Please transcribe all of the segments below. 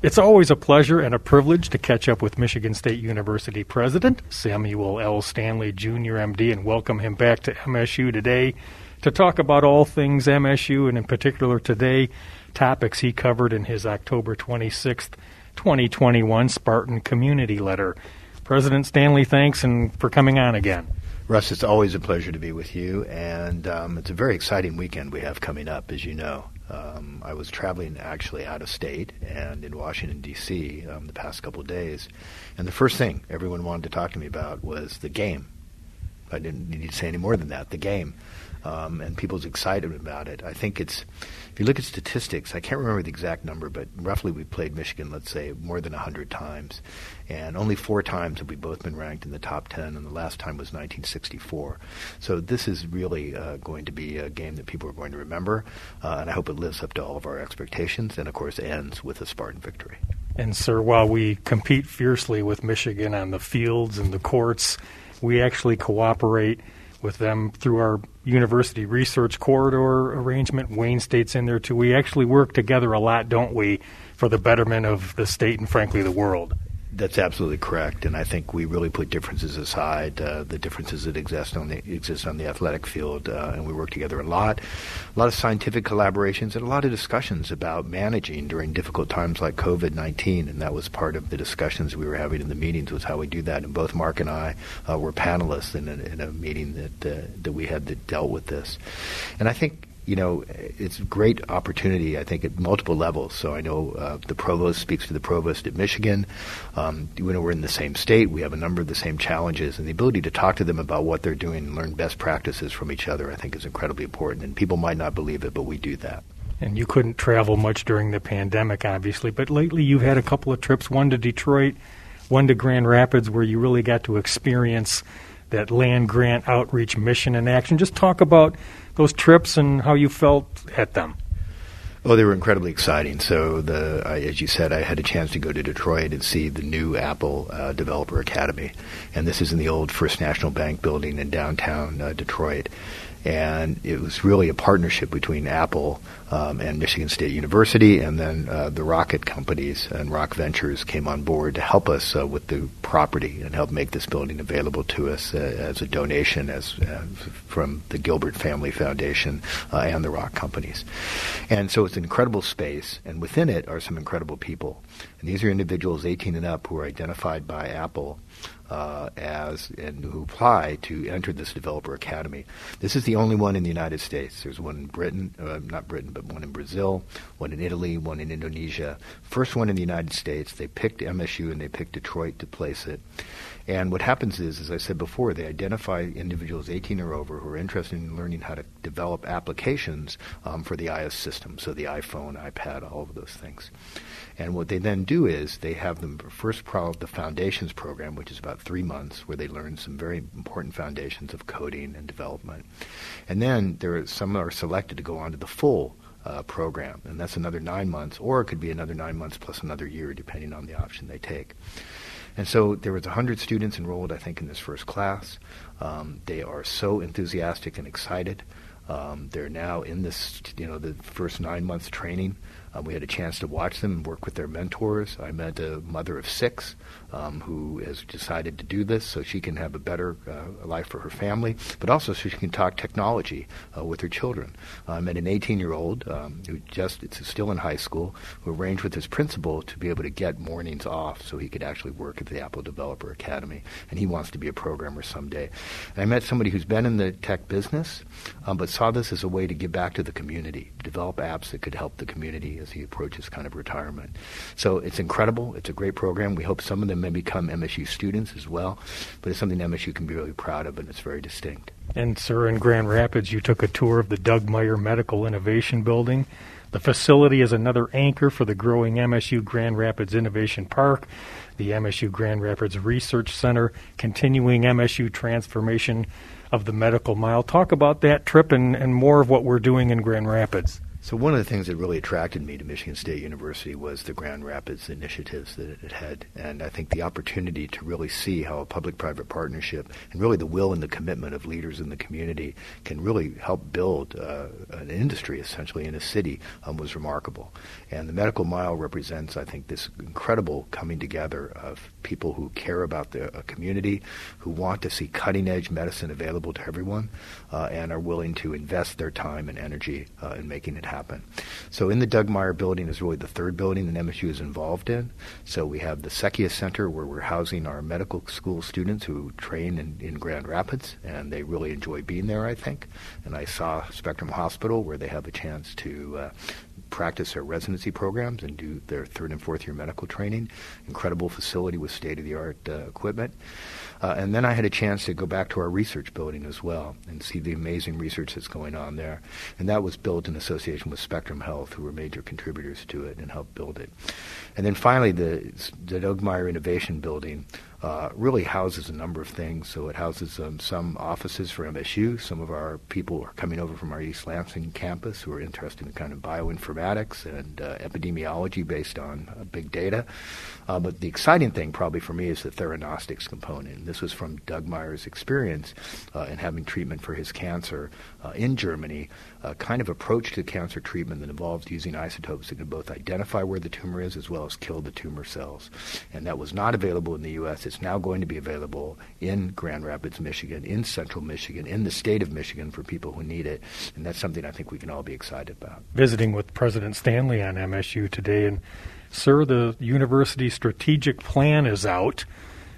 It's always a pleasure and a privilege to catch up with Michigan State University President Samuel L. Stanley Jr., MD, and welcome him back to MSU today to talk about all things MSU, and in particular today, topics he covered in his October 26th, 2021 Spartan Community Letter. President Stanley, thanks and for coming on again. Russ, it's always a pleasure to be with you, and um, it's a very exciting weekend we have coming up, as you know. Um, I was traveling actually out of state and in Washington, D.C. Um, the past couple of days. And the first thing everyone wanted to talk to me about was the game. I didn't need to say any more than that, the game. Um, and people's excited about it. I think it's if you look at statistics, I can't remember the exact number, but roughly we played Michigan, let's say, more than 100 times. And only four times have we both been ranked in the top 10, and the last time was 1964. So this is really uh, going to be a game that people are going to remember, uh, and I hope it lives up to all of our expectations, and of course ends with a Spartan victory. And, sir, while we compete fiercely with Michigan on the fields and the courts, we actually cooperate with them through our university research corridor arrangement. Wayne State's in there too. We actually work together a lot, don't we, for the betterment of the state and frankly the world. That's absolutely correct, and I think we really put differences aside, uh, the differences that exist on the exist on the athletic field, uh, and we work together a lot. A lot of scientific collaborations and a lot of discussions about managing during difficult times like COVID nineteen, and that was part of the discussions we were having in the meetings was how we do that. And both Mark and I uh, were panelists in a, in a meeting that uh, that we had that dealt with this, and I think you know, it's a great opportunity, I think, at multiple levels. So I know uh, the provost speaks to the provost at Michigan. Um, you know, we're in the same state. We have a number of the same challenges. And the ability to talk to them about what they're doing and learn best practices from each other, I think, is incredibly important. And people might not believe it, but we do that. And you couldn't travel much during the pandemic, obviously. But lately you've had a couple of trips, one to Detroit, one to Grand Rapids, where you really got to experience that land grant outreach mission in action. Just talk about those trips and how you felt at them? Oh, they were incredibly exciting. So, the I, as you said, I had a chance to go to Detroit and see the new Apple uh, Developer Academy, and this is in the old First National Bank building in downtown uh, Detroit and it was really a partnership between Apple um, and Michigan State University, and then uh, the rocket companies and Rock Ventures came on board to help us uh, with the property and help make this building available to us uh, as a donation as uh, from the Gilbert Family Foundation uh, and the Rock companies. And so it's an incredible space, and within it are some incredible people. And these are individuals 18 and up who are identified by Apple uh, as and who apply to enter this developer academy. This is the only one in the United States. There's one in Britain, uh, not Britain, but one in Brazil, one in Italy, one in Indonesia. First one in the United States. They picked MSU and they picked Detroit to place it. And what happens is, as I said before, they identify individuals 18 or over who are interested in learning how to develop applications um, for the iOS system, so the iPhone, iPad, all of those things. And what they then do is they have them first pro- the foundations program, which is about three months, where they learn some very important foundations of coding and development. And then there are, some are selected to go on to the full uh, program, and that's another nine months, or it could be another nine months plus another year, depending on the option they take. And so there was 100 students enrolled, I think, in this first class. Um, they are so enthusiastic and excited. Um, they're now in this, you know, the first nine months training. Um, we had a chance to watch them and work with their mentors. I met a mother of six um, who has decided to do this so she can have a better uh, life for her family, but also so she can talk technology uh, with her children. I met an 18-year-old um, who just it's still in high school who arranged with his principal to be able to get mornings off so he could actually work at the Apple Developer Academy, and he wants to be a programmer someday. And I met somebody who's been in the tech business, um, but saw this as a way to give back to the community, develop apps that could help the community as he approaches kind of retirement. So it's incredible. It's a great program. We hope some of them may become MSU students as well, but it's something MSU can be really proud of, and it's very distinct. And, sir, in Grand Rapids, you took a tour of the Doug Meijer Medical Innovation Building. The facility is another anchor for the growing MSU Grand Rapids Innovation Park, the MSU Grand Rapids Research Center, continuing MSU transformation of the medical mile. Talk about that trip and, and more of what we're doing in Grand Rapids. So one of the things that really attracted me to Michigan State University was the Grand Rapids initiatives that it had, and I think the opportunity to really see how a public-private partnership and really the will and the commitment of leaders in the community can really help build uh, an industry essentially in a city um, was remarkable. And the Medical Mile represents, I think, this incredible coming together of people who care about the uh, community, who want to see cutting-edge medicine available to everyone, uh, and are willing to invest their time and energy uh, in making it happen happen. So in the Doug Meijer building is really the third building that MSU is involved in. So we have the Secchia Center where we're housing our medical school students who train in, in Grand Rapids, and they really enjoy being there, I think. And I saw Spectrum Hospital where they have a chance to uh, practice their residency programs and do their third and fourth year medical training. Incredible facility with state of the art uh, equipment. Uh, and then I had a chance to go back to our research building as well and see the amazing research that's going on there. And that was built in association with Spectrum Health, who were major contributors to it and helped build it. And then finally, the, the Doug Meijer Innovation Building uh, really houses a number of things. So it houses um, some offices for MSU. Some of our people are coming over from our East Lansing campus who are interested in kind of bioinformatics and uh, epidemiology based on uh, big data. Uh, but the exciting thing probably for me is the theranostics component. This was from Doug Meijer's experience uh, in having treatment for his cancer uh, in Germany, a kind of approach to cancer treatment that involves using isotopes that can both identify where the tumor is as well as kill the tumor cells. And that was not available in the U.S. It's now going to be available in Grand Rapids, Michigan, in central Michigan, in the state of Michigan for people who need it. And that's something I think we can all be excited about. Visiting with President Stanley on MSU today, and sir, the university strategic plan is out.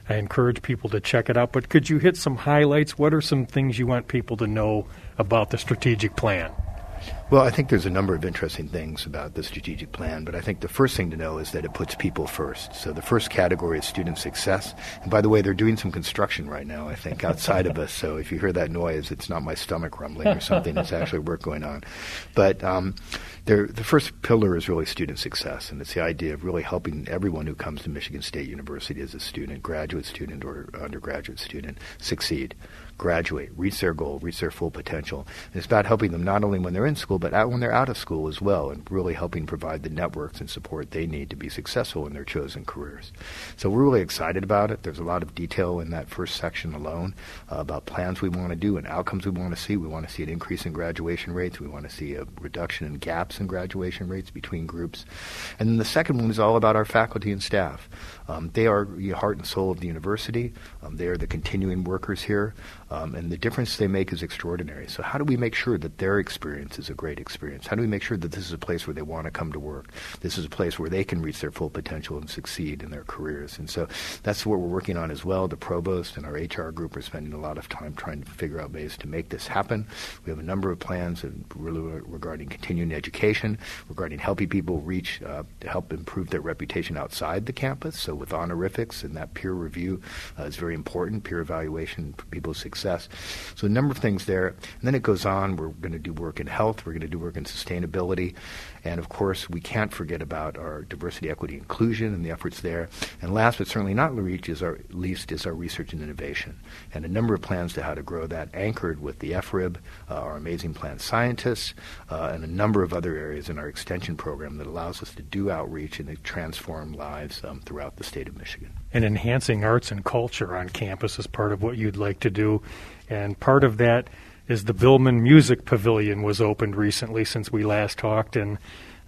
I encourage people to check it out, but could you hit some highlights? What are some things you want people to know about the strategic plan? Well, I think there's a number of interesting things about the strategic plan, but I think the first thing to know is that it puts people first. So the first category is student success. And by the way, they're doing some construction right now, I think, outside of us. So if you hear that noise, it's not my stomach rumbling or something. It's actually work going on. But um, the first pillar is really student success, and it's the idea of really helping everyone who comes to Michigan State University as a student, graduate student or undergraduate student, succeed graduate, reach their goal, reach their full potential. And it's about helping them not only when they're in school, but out when they're out of school as well, and really helping provide the networks and support they need to be successful in their chosen careers. So we're really excited about it. There's a lot of detail in that first section alone uh, about plans we want to do and outcomes we want to see. We want to see an increase in graduation rates. We want to see a reduction in gaps in graduation rates between groups. And then the second one is all about our faculty and staff. Um, they are the heart and soul of the university. Um, they are the continuing workers here. Um, and the difference they make is extraordinary. So, how do we make sure that their experience is a great experience? How do we make sure that this is a place where they want to come to work? This is a place where they can reach their full potential and succeed in their careers. And so, that's what we're working on as well. The provost and our HR group are spending a lot of time trying to figure out ways to make this happen. We have a number of plans regarding continuing education, regarding helping people reach uh, to help improve their reputation outside the campus. So, with honorifics and that peer review uh, is very important. Peer evaluation for people's success success. So a number of things there. And then it goes on. We're going to do work in health. We're going to do work in sustainability. And of course, we can't forget about our diversity, equity, inclusion and the efforts there. And last but certainly not least is our, least is our research and innovation. And a number of plans to how to grow that, anchored with the FRIB, uh, our amazing plant scientists, uh, and a number of other areas in our extension program that allows us to do outreach and to transform lives um, throughout the state of Michigan. And enhancing arts and culture on campus is part of what you'd like to do. And part of that is the Billman Music Pavilion was opened recently since we last talked, and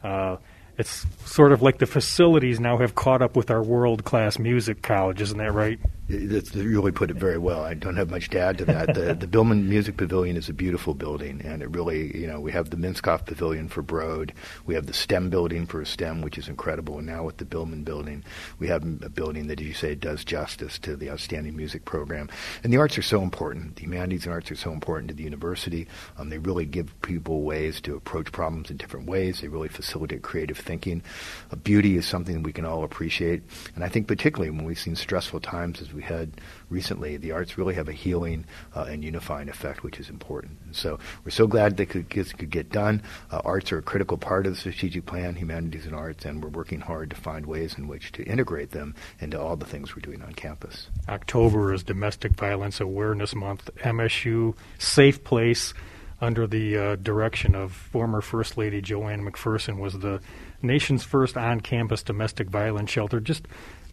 uh, it's sort of like the facilities now have caught up with our world class music college, isn't that right? You really put it very well. I don't have much to add to that. The, the Billman Music Pavilion is a beautiful building, and it really, you know, we have the Minskoff Pavilion for Broad. We have the STEM building for STEM, which is incredible. And now with the Billman building, we have a building that, as you say, does justice to the outstanding music program. And the arts are so important. The humanities and arts are so important to the university. Um, they really give people ways to approach problems in different ways. They really facilitate creative thinking. Uh, beauty is something we can all appreciate. And I think particularly when we've seen stressful times as we had recently, the arts really have a healing uh, and unifying effect, which is important. And so we're so glad that this could get done. Uh, arts are a critical part of the strategic plan, humanities and arts, and we're working hard to find ways in which to integrate them into all the things we're doing on campus. October is Domestic Violence Awareness Month. MSU, safe place under the uh, direction of former First Lady Joanne McPherson, was the nation's first on-campus domestic violence shelter. Just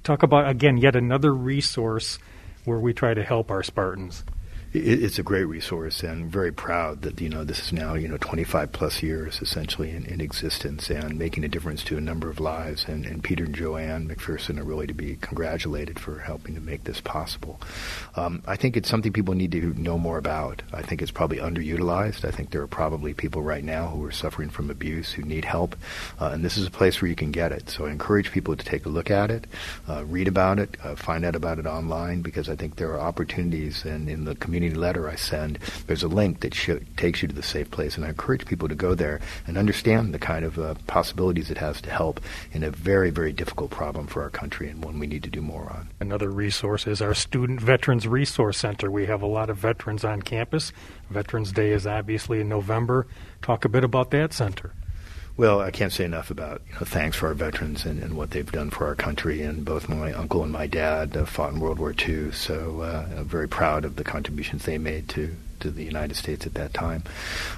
talk about again yet another resource where we try to help our Spartans it's a great resource and very proud that you know this is now you know 25 plus years essentially in, in existence and making a difference to a number of lives and, and, Peter and Joanne McPherson are really to be congratulated for helping to make this possible. Um, I think it's something people need to know more about. I think it's probably underutilized. I think there are probably people right now who are suffering from abuse who need help, uh, and this is a place where you can get it. So I encourage people to take a look at it, uh, read about it, uh, find out about it online because I think there are opportunities and in the community community letter I send, there's a link that sh- takes you to the safe place, and I encourage people to go there and understand the kind of uh, possibilities it has to help in a very, very difficult problem for our country and one we need to do more on. Another resource is our Student Veterans Resource Center. We have a lot of veterans on campus. Veterans Day is obviously in November. Talk a bit about that center. Well, I can't say enough about you know, thanks for our veterans and, and what they've done for our country. And both my uncle and my dad uh, fought in World War II, so uh, I'm very proud of the contributions they made to to the United States at that time.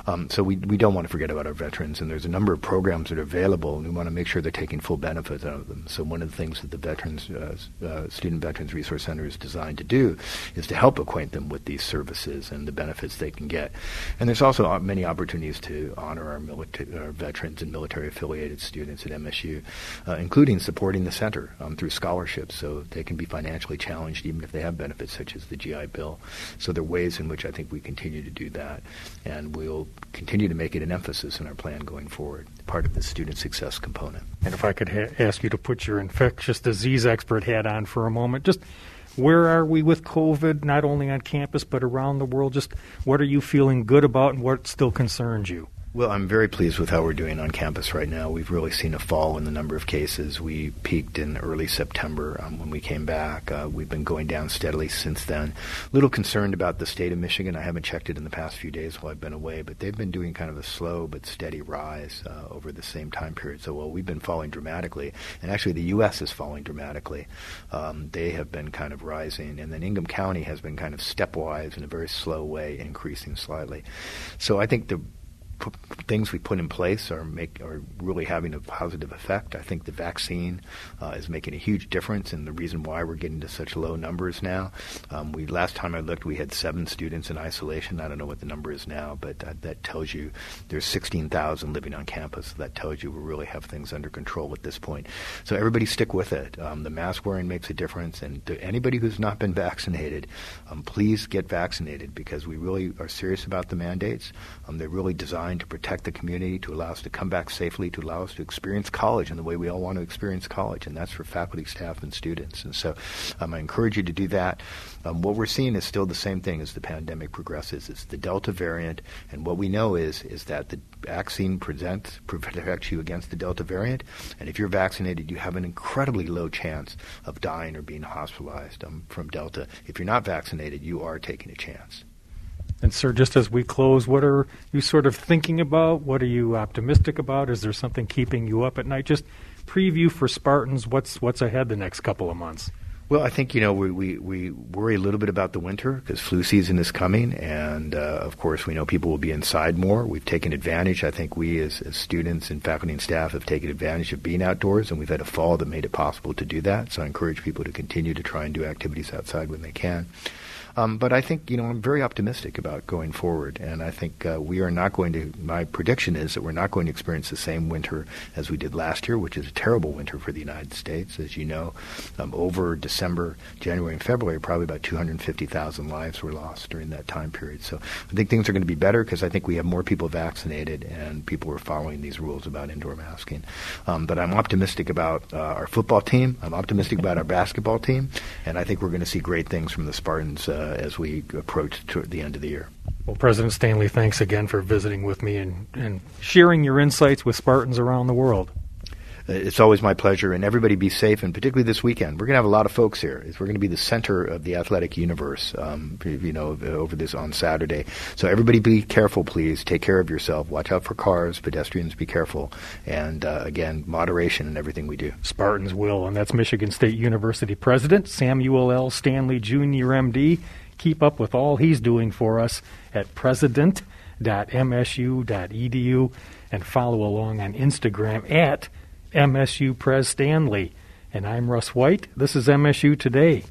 Um, so we, we don't want to forget about our veterans, and there's a number of programs that are available, and we want to make sure they're taking full benefit out of them. So one of the things that the Veterans uh, uh, Student Veterans Resource Center is designed to do is to help acquaint them with these services and the benefits they can get. And there's also uh, many opportunities to honor our, milita- our veterans and military affiliated students at MSU, uh, including supporting the center um, through scholarships so they can be financially challenged even if they have benefits such as the GI Bill. So there are ways in which I think we can continue to do that, and we'll continue to make it an emphasis in our plan going forward, part of the student success component. And if I could ha- ask you to put your infectious disease expert hat on for a moment, just where are we with COVID, not only on campus but around the world? Just what are you feeling good about, and what still concerns you? Well, I'm very pleased with how we're doing on campus right now. We've really seen a fall in the number of cases. We peaked in early September um, when we came back. Uh, we've been going down steadily since then. Little concerned about the state of Michigan. I haven't checked it in the past few days while I've been away, but they've been doing kind of a slow but steady rise uh, over the same time period. So while we've been falling dramatically, and actually the U.S. is falling dramatically, um, they have been kind of rising, and then Ingham County has been kind of stepwise in a very slow way increasing slightly. So I think the things we put in place are make are really having a positive effect. I think the vaccine uh, is making a huge difference, and the reason why we're getting to such low numbers now. Um, we last time I looked, we had seven students in isolation. I don't know what the number is now, but that, that tells you there's 16,000 living on campus. So that tells you we really have things under control at this point. So everybody stick with it. Um, the mask wearing makes a difference, and to anybody who's not been vaccinated, um, please get vaccinated because we really are serious about the mandates. Um, they're really designed designed to protect the community, to allow us to come back safely, to allow us to experience college in the way we all want to experience college, and that's for faculty, staff, and students. And so um, I encourage you to do that. Um, what we're seeing is still the same thing as the pandemic progresses. It's the Delta variant, and what we know is is that the vaccine presents, protects you against the Delta variant, and if you're vaccinated, you have an incredibly low chance of dying or being hospitalized um, from Delta. If you're not vaccinated, you are taking a chance. And, sir, just as we close, what are you sort of thinking about? What are you optimistic about? Is there something keeping you up at night? Just preview for Spartans. What's what's ahead the next couple of months? Well, I think you know we we, we worry a little bit about the winter because flu season is coming, and uh, of course we know people will be inside more. We've taken advantage. I think we as, as students and faculty and staff have taken advantage of being outdoors, and we've had a fall that made it possible to do that. So I encourage people to continue to try and do activities outside when they can. Um, but I think, you know, I'm very optimistic about going forward. And I think uh, we are not going to, my prediction is that we're not going to experience the same winter as we did last year, which is a terrible winter for the United States. As you know, um, over December, January, and February, probably about 250,000 lives were lost during that time period. So I think things are going to be better because I think we have more people vaccinated and people are following these rules about indoor masking. Um, but I'm optimistic about uh, our football team. I'm optimistic about our basketball team. And I think we're going to see great things from the Spartans. Uh, Uh, as we approach toward the end of the year. Well, President Stanley, thanks again for visiting with me and, and sharing your insights with Spartans around the world. Uh, it's always my pleasure, and everybody be safe, and particularly this weekend. We're going to have a lot of folks here. We're going to be the center of the athletic universe, um, you know, over this on Saturday. So everybody be careful, please. Take care of yourself. Watch out for cars, pedestrians. Be careful, and uh, again, moderation in everything we do. Spartans will, and that's Michigan State University President Samuel L. Stanley Jr. MD. Keep up with all he's doing for us at President msu.msu.edu and follow along on Instagram at MSU Pres Stanley. And I'm Russ White. This is MSU Today.